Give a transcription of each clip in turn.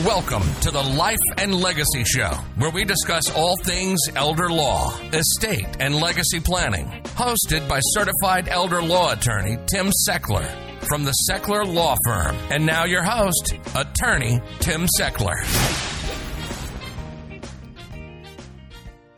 Welcome to the Life and Legacy Show, where we discuss all things elder law, estate, and legacy planning. Hosted by certified elder law attorney Tim Sechler from the Sechler Law Firm. And now your host, attorney Tim Sechler.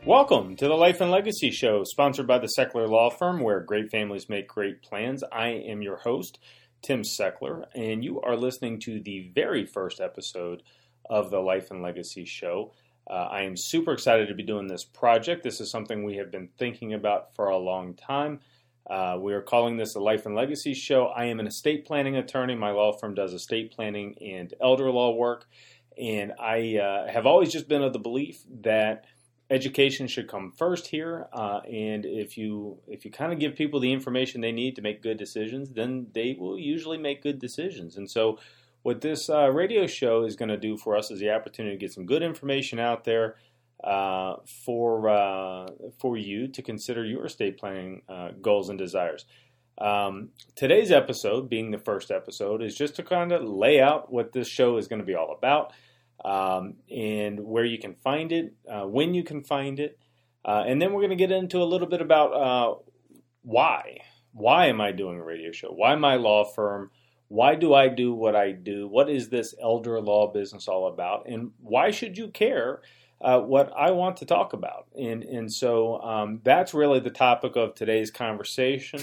Welcome to the Life and Legacy Show, sponsored by the Sechler Law Firm, where great families make great plans. I am your host, Tim Sechler, and you are listening to the very first episode of the Life and Legacy Show. Uh, I am super excited to be doing this project. This is something we have been thinking about for a long time. Uh, we are calling this the Life and Legacy Show. I am an estate planning attorney. My law firm does estate planning and elder law work. And I uh, have always just been of the belief that education should come first here. Uh, and if you if you kind of give people the information they need to make good decisions, then they will usually make good decisions. And so, what this uh, radio show is going to do for us is the opportunity to get some good information out there uh, for uh, for you to consider your estate planning uh, goals and desires. Um, today's episode, being the first episode, is just to kind of lay out what this show is going to be all about um, and where you can find it, uh, when you can find it. Uh, and then we're going to get into a little bit about uh, why. Why am I doing a radio show? Why my law firm? Why do I do what I do? What is this elder law business all about? And why should you care uh, what I want to talk about? And, and so um, that's really the topic of today's conversation.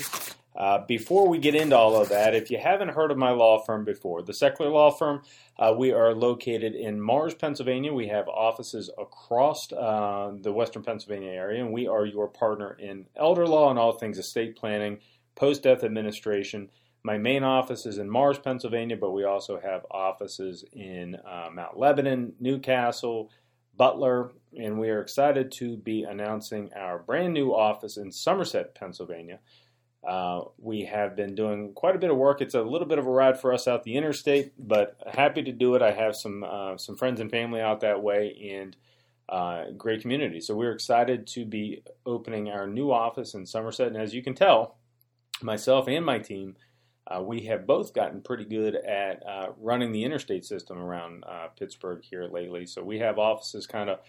Uh, before we get into all of that, if you haven't heard of my law firm before, the Sechler Law Firm, uh, we are located in Mars, Pennsylvania. We have offices across uh, the Western Pennsylvania area, and we are your partner in elder law and all things estate planning, post death administration. My main office is in Mars, Pennsylvania, but we also have offices in uh, Mount Lebanon, Newcastle, Butler, and we are excited to be announcing our brand new office in Somerset, Pennsylvania. Uh, we have been doing quite a bit of work. It's a little bit of a ride for us out the interstate, but happy to do it. I have some uh, some friends and family out that way, and uh, great community. So we're excited to be opening our new office in Somerset. And as you can tell, myself and my team, uh, we have both gotten pretty good at uh, running the interstate system around Pittsburgh here lately. So we have offices kind of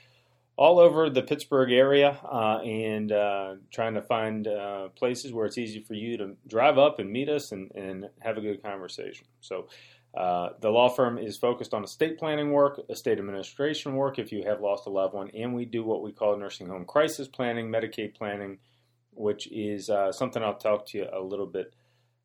all over the Pittsburgh area uh, and uh, trying to find uh, places where it's easy for you to drive up and meet us and, and have a good conversation. So, uh, the law firm is focused on estate planning work, estate administration work if you have lost a loved one, and we do what we call nursing home crisis planning, Medicaid planning, which is uh, something I'll talk to you a little bit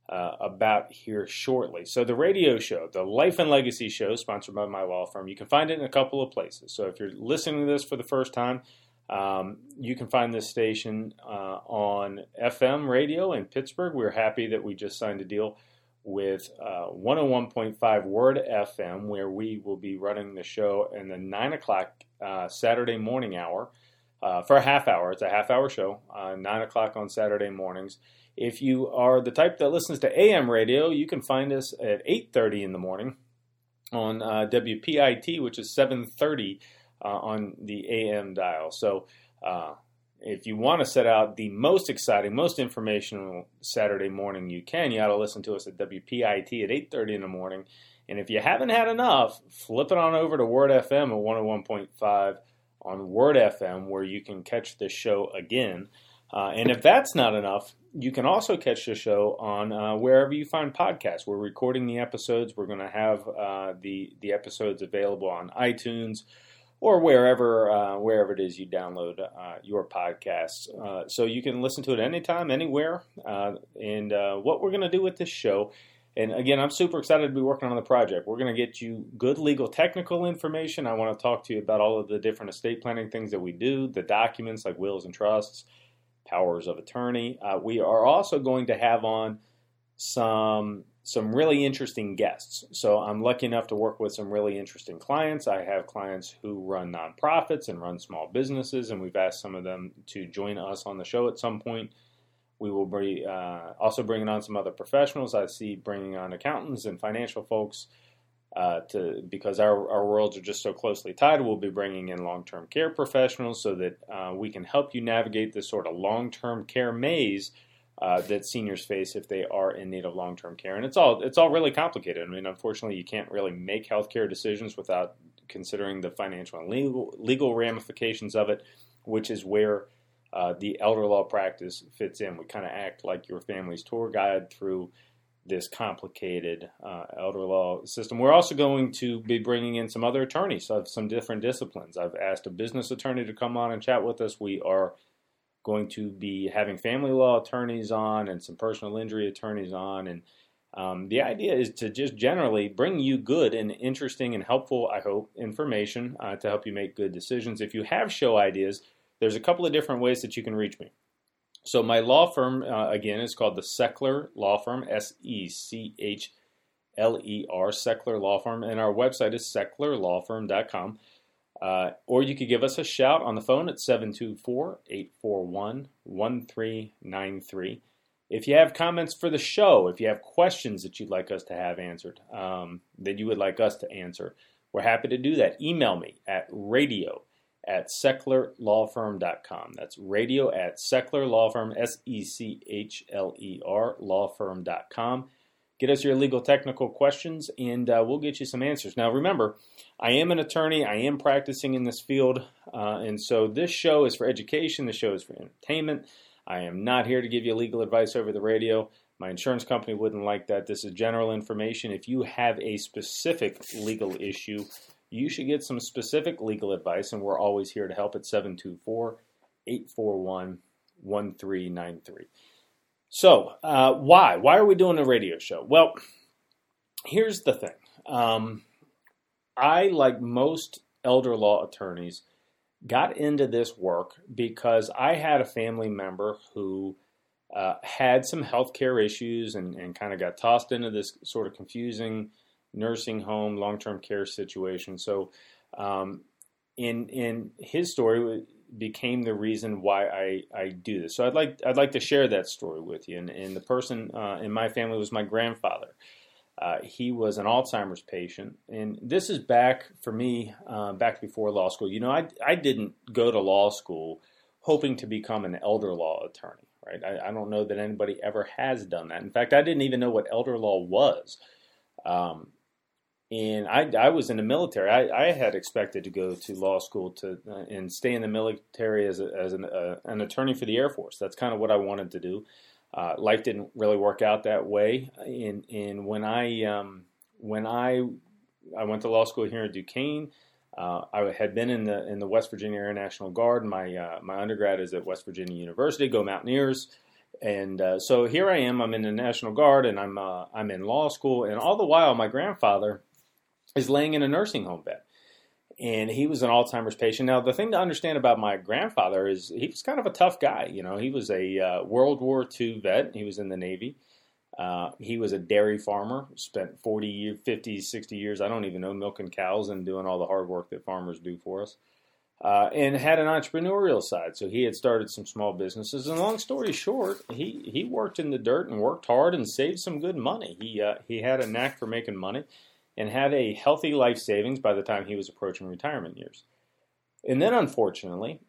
uh, about here shortly. So, the radio show, the Life and Legacy show, sponsored by my law firm, you can find it in a couple of places. So, if you're listening to this for the first time, um, you can find this station uh, on FM radio in Pittsburgh. We're happy that we just signed a deal with uh, 101.5 Word FM, where we will be running the show in the 9 o'clock uh, Saturday morning hour. Uh, for a half hour. It's a half hour show, uh, 9 o'clock on Saturday mornings. If you are the type that listens to AM radio, you can find us at 8:30 in the morning on uh, WPIT, which is 7:30 uh, on the AM dial. So, uh, if you want to set out the most exciting, most informational Saturday morning you can, you ought to listen to us at WPIT at 8:30 in the morning. And if you haven't had enough, flip it on over to Word FM at 101.5 on Word FM, where you can catch the show again. Uh, and if that's not enough, you can also catch the show on uh, wherever you find podcasts. We're recording the episodes. We're going to have uh, the the episodes available on iTunes or wherever uh, wherever it is you download uh, your podcasts. Uh, so you can listen to it anytime, anywhere. and what we're going to do with this show. And again, I'm super excited to be working on the project. We're going to get you good legal technical information. I want to talk to you about all of the different estate planning things that we do, the documents like wills and trusts, powers of attorney. Uh, we are also going to have on some some really interesting guests. So I'm lucky enough to work with some really interesting clients. I have clients who run nonprofits and run small businesses, and we've asked some of them to join us on the show at some point. We will be uh, also bringing on some other professionals. I see bringing on accountants and financial folks uh, to because our, our worlds are just so closely tied. We'll be bringing in long term care professionals so that uh, we can help you navigate this sort of long term care maze uh, that seniors face if they are in need of long term care. And it's all it's all really complicated. I mean, unfortunately, you can't really make healthcare decisions without considering the financial and legal, legal ramifications of it, which is where uh, the elder law practice fits in. We kind of act like your family's tour guide through this complicated uh, elder law system. We're also going to be bringing in some other attorneys of some different disciplines. I've asked a business attorney to come on and chat with us. We are going to be having family law attorneys on and some personal injury attorneys on. And um, the idea is to just generally bring you good and interesting and helpful, I hope, information uh, to help you make good decisions. If you have show ideas, there's a couple of different ways that you can reach me. So my law firm uh, again is called the Sechler Law Firm, S E C H L E R, Sechler Law Firm, and our website is sechlerlawfirm.com. Uh, or you could give us a shout on the phone at 724 841 1393. If you have comments for the show, if you have questions that you'd like us to have answered, um, that you would like us to answer, we're happy to do that. Email me at radio at sechlerlawfirm.com. That's radio at sechlerlawfirm, S E C H L E R, lawfirm.com. Get us your legal technical questions and uh, we'll get you some answers. Now, remember, I am an attorney, I am practicing in this field, uh, and so this show is for education, the show is for entertainment. I am not here to give you legal advice over the radio. My insurance company wouldn't like that. This is general information. If you have a specific legal issue, you should get some specific legal advice, and we're always here to help at 724 841 1393. So, uh, why? Why are we doing a radio show? Well, here's the thing. Um, I, like most elder law attorneys, got into this work because I had a family member who uh, had some healthcare issues and, and kind of got tossed into this sort of confusing nursing home, long term care situation. So, um, in in his story became the reason why I, I do this. So I'd like I'd like to share that story with you. And, and the person uh, in my family was my grandfather. Uh, he was an Alzheimer's patient, and this is back for me uh, back before law school. You know, I I didn't go to law school hoping to become an elder law attorney. Right? I, I don't know that anybody ever has done that. In fact, I didn't even know what elder law was. Um, and I, I was in the military. I, I had expected to go to law school to uh, and stay in the military as, a, as an, uh, an attorney for the Air Force. That's kind of what I wanted to do. Uh, life didn't really work out that way. And, and when I um, when I I went to law school here in Duquesne, uh, I had been in the in the West Virginia Air National Guard. My uh, my undergrad is at West Virginia University. Go Mountaineers! And uh, so here I am. I'm in the National Guard, and I'm I'm in law school. And all the while, my grandfather is laying in a nursing home bed. And he was an Alzheimer's patient. Now, the thing to understand about my grandfather is he was kind of a tough guy. You know, he was a uh, World War II vet. He was in the Navy. Uh, he was a dairy farmer, spent 40, 50, 60 years, I don't even know, milking cows and doing all the hard work that farmers do for us. Uh, and had an entrepreneurial side. So he had started some small businesses. And long story short, he, he worked in the dirt and worked hard and saved some good money. He, uh, he had a knack for making money and had a healthy life savings by the time he was approaching retirement years. And then, unfortunately,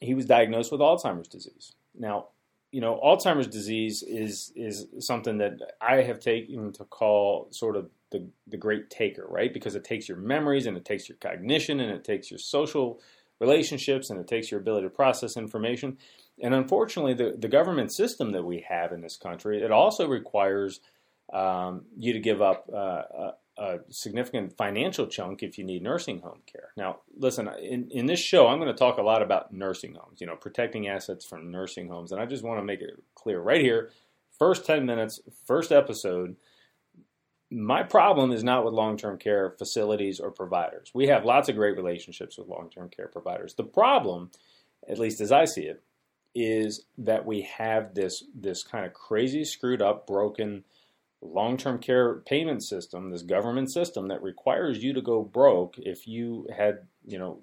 he was diagnosed with Alzheimer's disease. Now, you know, Alzheimer's disease is is something that I have taken to call sort of the the great taker, right? Because it takes your memories and it takes your cognition and it takes your social relationships and it takes your ability to process information. And unfortunately, the, the government system that we have in this country, it also requires um, you to give up uh, a significant financial chunk if you need nursing home care. Now, listen, in, in this show, I'm going to talk a lot about nursing homes, you know, protecting assets from nursing homes. And I just want to make it clear right here first 10 minutes, first episode. My problem is not with long term care facilities or providers. We have lots of great relationships with long term care providers. The problem, at least as I see it, is that we have this, this kind of crazy, screwed up, broken, long-term care payment system, this government system that requires you to go broke if you had, you know,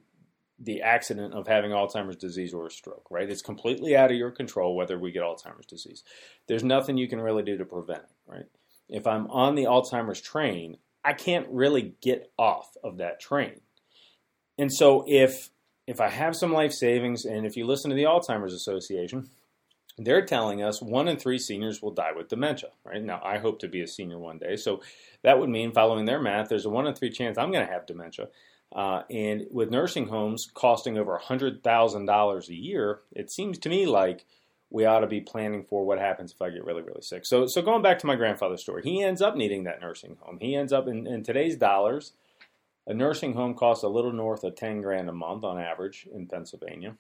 the accident of having Alzheimer's disease or a stroke, right? It's completely out of your control whether we get Alzheimer's disease. There's nothing you can really do to prevent it, right? If I'm on the Alzheimer's train, I can't really get off of that train. And so if if I have some life savings and if you listen to the Alzheimer's Association, they're telling us one in three seniors will die with dementia, right? Now, I hope to be a senior one day. So that would mean, following their math, there's a one in three chance I'm going to have dementia. Uh, and with nursing homes costing over $100,000 a year, it seems to me like we ought to be planning for what happens if I get really, really sick. So, so going back to my grandfather's story, he ends up needing that nursing home. He ends up in, in today's dollars, a nursing home costs a little north of 10 grand a month on average in Pennsylvania.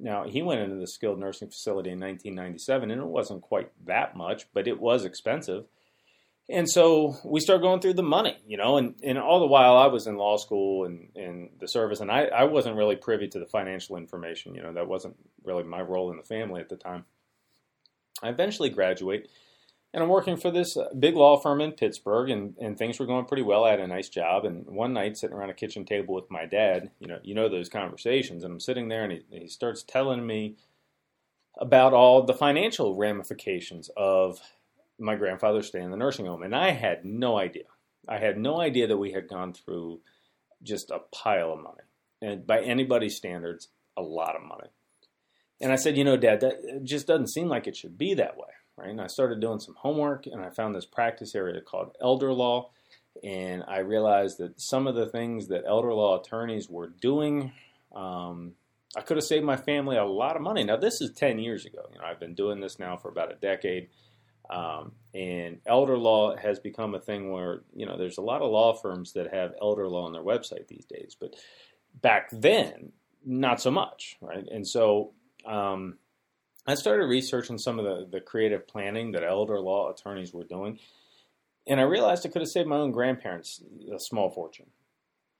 Now, he went into the skilled nursing facility in 1997, and it wasn't quite that much, but it was expensive. And so we start going through the money, you know, and, and all the while I was in law school and, and the service, and I, I wasn't really privy to the financial information. You know, that wasn't really my role in the family at the time. I eventually graduate, and I'm working for this uh, big law firm in Pittsburgh, and, and things were going pretty well. I had a nice job, and one night sitting around a kitchen table with my dad, you know, you know those conversations, and I'm sitting there, and he, he starts telling me about all the financial ramifications of my grandfather stay in the nursing home. And I had no idea. I had no idea that we had gone through just a pile of money. And by anybody's standards, a lot of money. And I said, you know, Dad, that just doesn't seem like it should be that way, right? And I started doing some homework and I found this practice area called elder law. And I realized that some of the things that elder law attorneys were doing, um, I could have saved my family a lot of money. Now, this is 10 years ago. You know, I've been doing this now for about a decade. Um, and elder law has become a thing where, you know, there's a lot of law firms that have elder law on their website these days. But back then, not so much, right? And so um, I started researching some of the, the creative planning that elder law attorneys were doing. And I realized I could have saved my own grandparents a small fortune.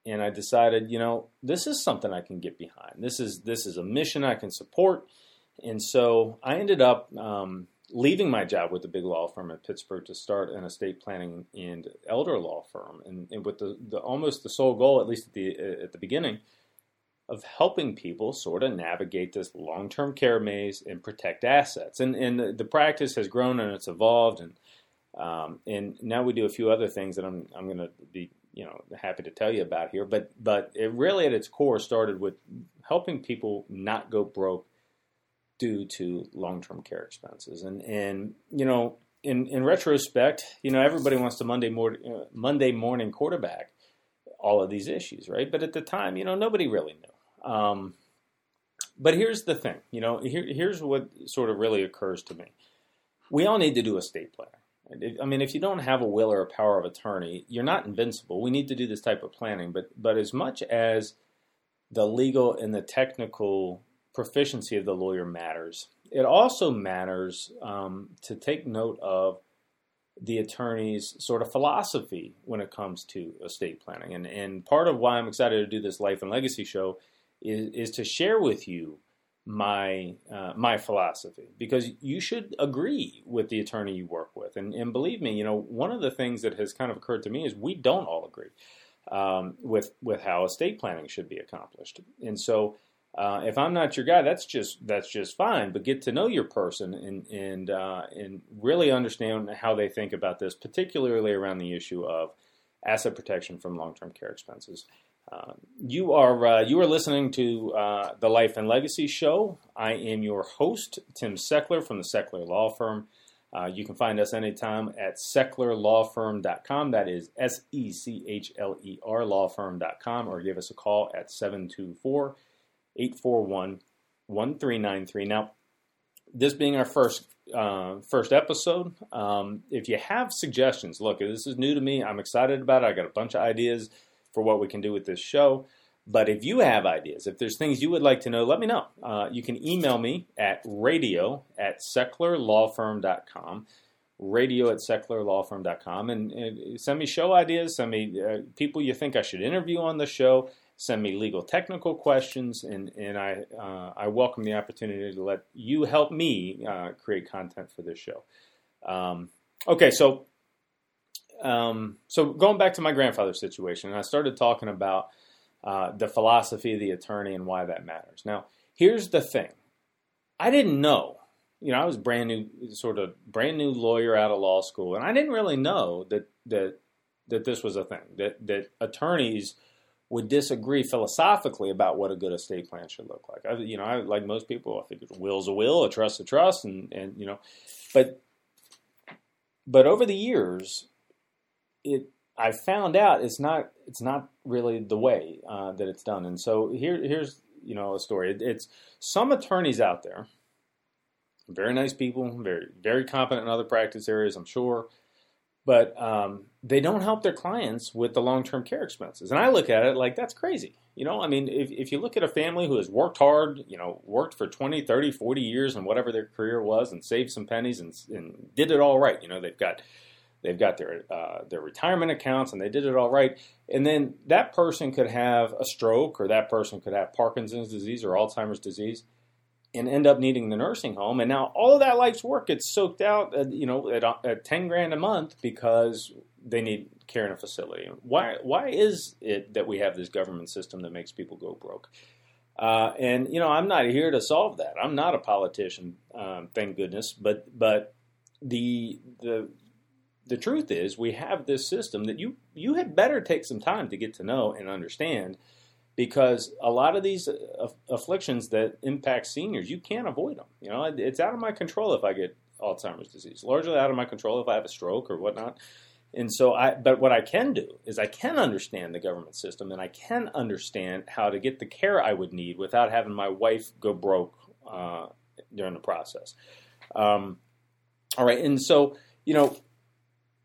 And I decided, you know, this is something I can get behind. This is this is a mission I can support. And so I ended up um, leaving my job with the big law firm in Pittsburgh to start an estate planning and elder law firm, and, and with the, the, almost the sole goal, at least at the at the beginning, of helping people sort of navigate this long term care maze and protect assets. And and the, practice has grown and it's evolved, and um, and now we do a few other things that I'm I'm going to be you know happy to tell you about here. But but it really at its core started with helping people not go broke due to long-term care expenses. And and you know, in in retrospect, you know, everybody wants to Monday morning uh, Monday morning quarterback all of these issues, right? But at the time, you know, nobody really knew. Um, but here's the thing, you know, here, here's what sort of really occurs to me. We all need to do estate planning. I mean, if you don't have a will or a power of attorney, you're not invincible. We need to do this type of planning. But but as much as the legal and the technical proficiency of the lawyer matters. It also matters um, to take note of the attorney's sort of philosophy when it comes to estate planning. And, and part of why I'm excited to do this Life and Legacy show is, is to share with you my uh, my philosophy because you should agree with the attorney you work with and, and believe me you know one of the things that has kind of occurred to me is we don't all agree um, with with how estate planning should be accomplished and so uh, if I'm not your guy, that's just that's just fine. But get to know your person and and uh, and really understand how they think about this, particularly around the issue of asset protection from long-term care expenses. You are uh, you are listening to uh, the Life and Legacy Show. I am your host, Tim Sechler from the Sechler Law Firm. Uh, you can find us anytime at sechlerlawfirm.com. That is S E C H L E R lawfirm.com, or give us a call at 724 841 1393. Now, this being our first uh, first episode, um, if you have suggestions, look, this is new to me. I'm excited about it. I got a bunch of ideas for what we can do with this show. But if you have ideas, if there's things you would like to know, let me know. Uh, you can email me at radio at sechlerlawfirm.com, radio at sechlerlawfirm.com, and, and send me show ideas, send me uh, people you think I should interview on the show send me legal technical questions, and, and I, uh, I welcome the opportunity to let you help me uh, create content for this show. Um, okay, so um, so going back to my grandfather's situation, I started talking about uh, the philosophy of the attorney and why that matters. Now, here's the thing: I didn't know. You know, I was brand new, sort of brand new lawyer out of law school, and I didn't really know that that that this was a thing. That that attorneys would disagree philosophically about what a good estate plan should look like. I, you know, I, like most people, I think a will's a will, a trust a trust, and and you know, but but over the years, it I found out it's not it's not really the way uh, that it's done. And so here here's you know a story. It, it's some attorneys out there, very nice people, very very competent in other practice areas, I'm sure, but um, they don't help their clients with the long term care expenses. And I look at it like that's crazy. You know, I mean, if, if you look at a family who has worked hard, you know, worked for 20, 30, 40 years and whatever their career was and saved some pennies and, and did it all right, you know, they've got they've got their uh, their retirement accounts and they did it all right. And then that person could have a stroke or that person could have Parkinson's disease or Alzheimer's disease and end up needing the nursing home. And now all of that life's work gets soaked out, at, you know, at, at 10 grand a month because they need care in a facility. Why, why is it that we have this government system that makes people go broke? Uh, and you know, I'm not here to solve that. I'm not a politician, um, thank goodness. But but the the the truth is, we have this system that you you had better take some time to get to know and understand, because a lot of these afflictions that impact seniors, you can't avoid them. You know, it's out of my control if I get Alzheimer's disease. Largely out of my control if I have a stroke or whatnot. And so I, but what I can do is I can understand the government system and I can understand how to get the care I would need without having my wife go broke uh, during the process. Um, all right, and so you know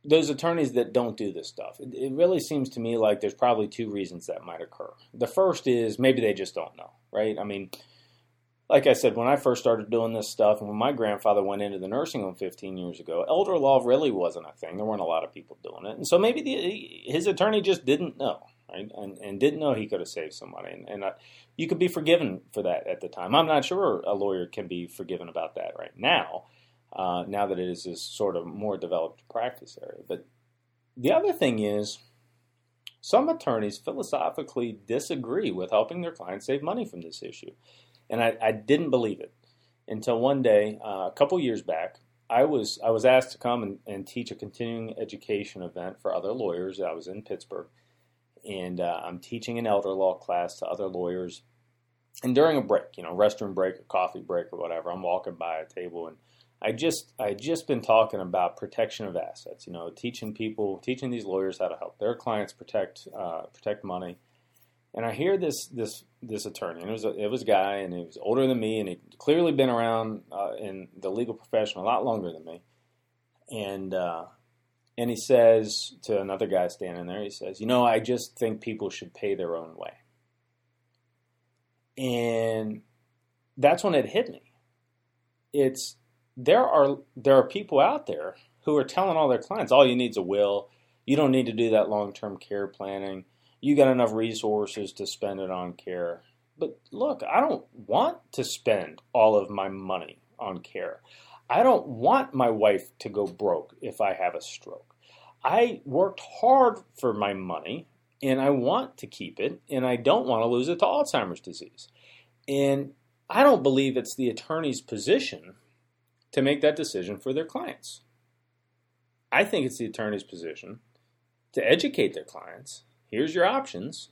those attorneys that don't do this stuff, it, it, really seems to me like there's probably two reasons that might occur. The first is maybe they just don't know, right? I mean, like I said, when I first started doing this stuff, and when my grandfather went into the nursing home 15 years ago, elder law really wasn't a thing. There weren't a lot of people doing it, and so maybe the, his attorney just didn't know, right? And, and didn't know he could have saved somebody, and, and I, you could be forgiven for that at the time. I'm not sure a lawyer can be forgiven about that right now uh, now that it is this sort of more developed practice area. But the other thing is, some attorneys philosophically disagree with helping their clients save money from this issue. And I, I didn't believe it until one day, uh, a couple years back, I was I was asked to come and, and, teach a continuing education event for other lawyers. I was in Pittsburgh, and uh, I'm teaching an elder law class to other lawyers. And during a break, you know, restroom break, a coffee break, or whatever, I'm walking by a table, and I just I just been talking about protection of assets. You know, teaching people, teaching these lawyers how to help their clients protect uh, protect money. And I hear this this this attorney, and it was a, it was a guy, and he was older than me, and he'd clearly been around uh, in the legal profession a lot longer than me. And uh, and he says to another guy standing there, he says, "You know, I just think people should pay their own way." And that's when it hit me. It's there are there are people out there who are telling all their clients, all you need is a will. You don't need to do that long term care planning. You got enough resources to spend it on care. But look, I don't want to spend all of my money on care. I don't want my wife to go broke if I have a stroke. I worked hard for my money and I want to keep it and I don't want to lose it to Alzheimer's disease. And I don't believe it's the attorney's position to make that decision for their clients. I think it's the attorney's position to educate their clients. Here's your options.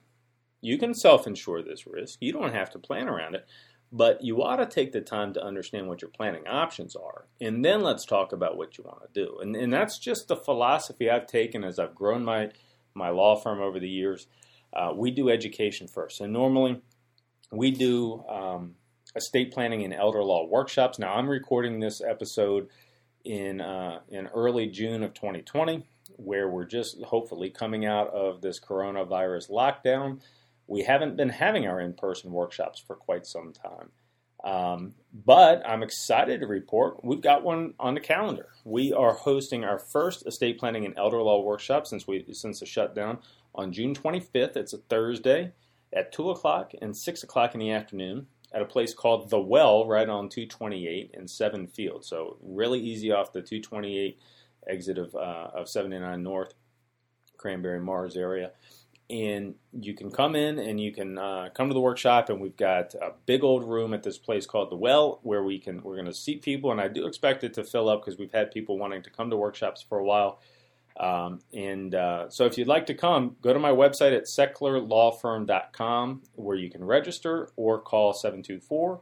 You can self insure this risk. You don't have to plan around it, but you ought to take the time to understand what your planning options are. And then let's talk about what you want to do. And, and that's just the philosophy I've taken as I've grown my, my law firm over the years. Uh, we do education first. And normally we do um, estate planning and elder law workshops. Now, I'm recording this episode in uh, in early June of 2020, where we're just hopefully coming out of this coronavirus lockdown. We haven't been having our in-person workshops for quite some time. Um, but I'm excited to report we've got one on the calendar. We are hosting our first estate planning and elder law workshop since we since the shutdown on June 25th. It's a Thursday at two o'clock and six o'clock in the afternoon at a place called The Well right on 228 and Seven Field. So really easy off the 228 exit of, uh, of 79 North, Cranberry Mars area. And you can come in and you can uh, come to the workshop, and we've got a big old room at this place called the Well, where we can we're going to seat people, and I do expect it to fill up because we've had people wanting to come to workshops for a while. Um, and uh, so if you'd like to come, go to my website at sechlerlawfirm.com where you can register or call 724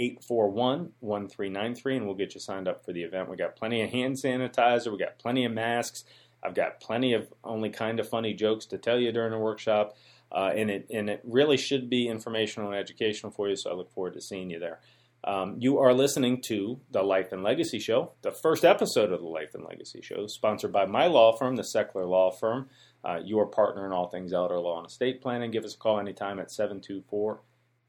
841 1393 and we'll get you signed up for the event. We got plenty of hand sanitizer, we got plenty of masks. I've got plenty of only kind of funny jokes to tell you during the workshop. Uh, and it and it really should be informational and educational for you. So I look forward to seeing you there. Um, you are listening to the Life and Legacy Show, the first episode of the Life and Legacy Show, sponsored by my law firm, the Sechler Law Firm. Uh, your partner in all things elder law and estate planning. Give us a call anytime at 724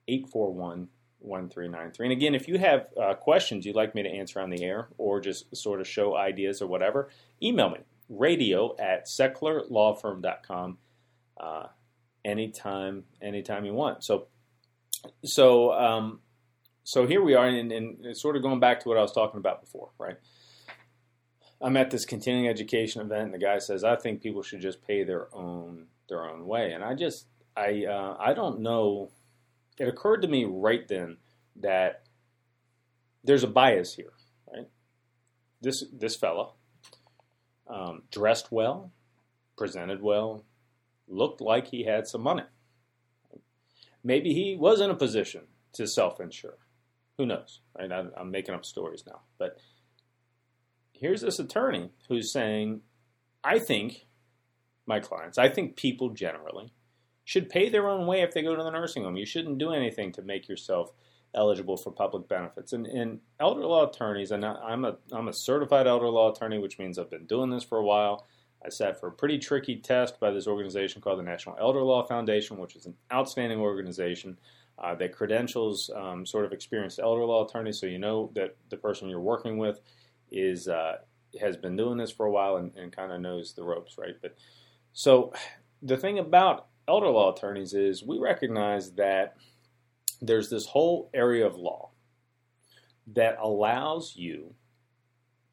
841 1393. And again, if you have uh, questions you'd like me to answer on the air or just sort of show ideas or whatever, email me radio at sechlerlawfirm.com uh, anytime, anytime you want. So, so, um, so here we are, and, and sort of going back to what I was talking about before, right? I'm at this continuing education event, and the guy says, "I think people should just pay their own their own way," and I just, I, uh, I don't know. It occurred to me right then that there's a bias here, right? This this fella um, dressed well, presented well, looked like he had some money. Maybe he was in a position to self-insure. Who knows? Right? I'm, I'm making up stories now, but here's this attorney who's saying, "I think my clients, I think people generally." should pay their own way if they go to the nursing home. You shouldn't do anything to make yourself eligible for public benefits. And, and elder law attorneys, and I'm a, I'm a certified elder law attorney, which means I've been doing this for a while. I sat for a pretty tricky test by this organization called the National Elder Law Foundation, which is an outstanding organization uh, that credentials um, sort of experienced elder law attorney, so you know that the person you're working with is uh, has been doing this for a while and, and kind of knows the ropes, right? But so the thing about elder law attorneys is we recognize that there's this whole area of law that allows you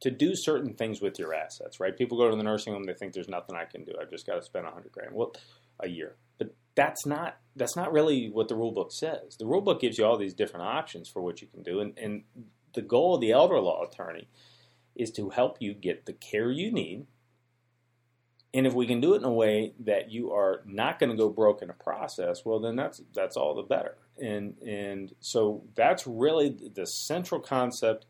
to do certain things with your assets, right? People go to the nursing home, they think there's nothing I can do. I've just got to spend a hundred grand, well, a year. But that's not that's not really what the rule book says. The rule book gives you all these different options for what you can do, and, and the goal of the elder law attorney is to help you get the care you need. And if we can do it in a way that you are not going to go broke in a process, well, then that's that's all the better and and so that's really the central concept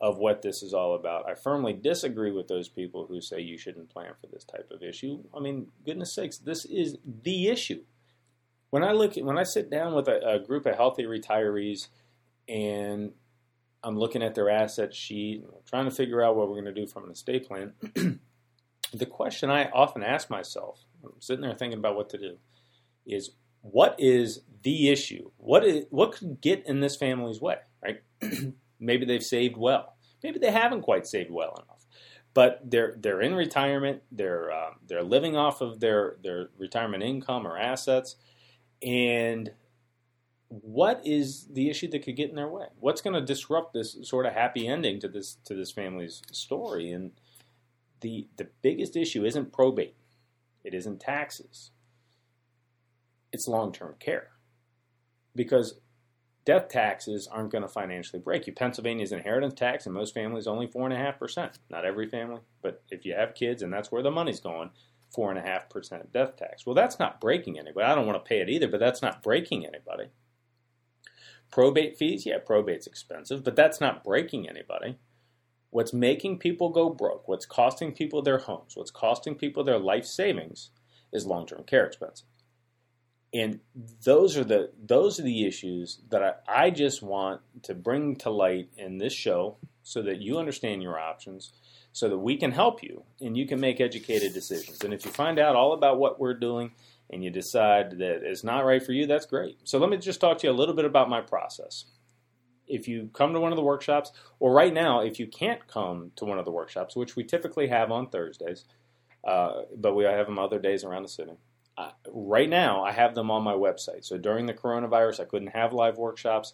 of what this is all about. I firmly disagree with those people who say you shouldn't plan for this type of issue. I mean, goodness sakes, this is the issue. When I look, when I sit down with a, a group of healthy retirees, and I'm looking at their asset sheet, trying to figure out what we're going to do from an estate plan. the question I often ask myself, I'm sitting there thinking about what to do, is what is the issue? What is what could get in this family's way? Right? Maybe they've saved well. Maybe they haven't quite saved well enough. But they're they're in retirement. They're uh, they're living off of their their retirement income or assets, and what is the issue that could get in their way? What's going to disrupt this sort of happy ending to this to this family's story? And the the biggest issue isn't probate. It isn't taxes it's long term care. Because death taxes aren't going to financially break you. Pennsylvania's inheritance tax in most families only 4.5%. Not every family, but if you have kids and that's where the money's going, 4.5% death tax. Well, that's not breaking anybody. I don't want to pay it either, but that's not breaking anybody. Probate fees, yeah, probate's expensive, but that's not breaking anybody. What's making people go broke, what's costing people their homes, what's costing people their life savings is long term care expenses and those are the those are the issues that I, I just want to bring to light in this show so that you understand your options so that we can help you and you can make educated decisions. And if you find out all about what we're doing and you decide that it's not right for you that's great. So let me just talk to you a little bit about my process. If you come to one of the workshops or right now if you can't come to one of the workshops which we typically have on thursdays uh, but we have them other days around the city uh, right now, I have them on my website. So during the coronavirus, I couldn't have live workshops,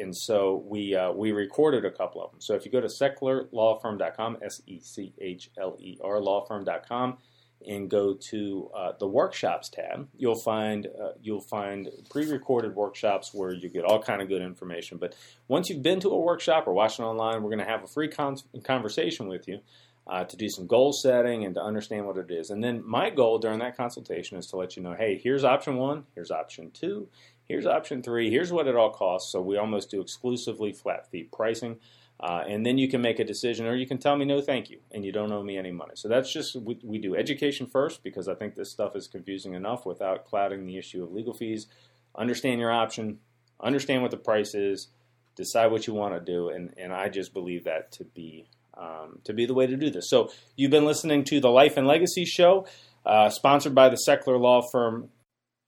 and so we uh, we recorded a couple of them. So if you go to sechlerlawfirm.com, S E C H L E R lawfirm.com, and go to uh, the workshops tab, you'll find uh, you'll find pre-recorded workshops where you get all kind of good information. But once you've been to a workshop or watched it online, we're going to have a free con- conversation with you uh, to do some goal setting and to understand what it is. And then my goal during that consultation is to let you know, hey, here's option one, here's option two, here's option three, here's what it all costs. So we almost do exclusively flat fee pricing. Uh, and then you can make a decision, or you can tell me no, thank you, and you don't owe me any money. So that's just we, we do education first because I think this stuff is confusing enough without clouding the issue of legal fees. Understand your option, understand what the price is, decide what you want to do, and and I just believe that to be um, to be the way to do this. So you've been listening to the Life and Legacy Show, uh, sponsored by the Sechler Law Firm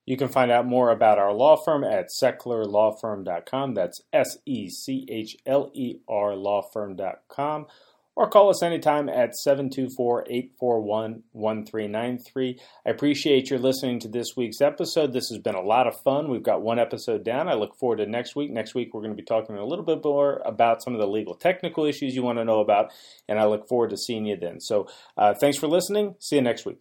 you can find out more about our law firm at sechlerlawfirm.com. That's S E C H L E R lawfirm.com. Or call us anytime at 724 841 1393. I appreciate your listening to this week's episode. This has been a lot of fun. We've got one episode down. I look forward to next week. Next week, we're going to be talking a little bit more about some of the legal technical issues you want to know about, and I look forward to seeing you then. So, uh, thanks for listening. See you next week.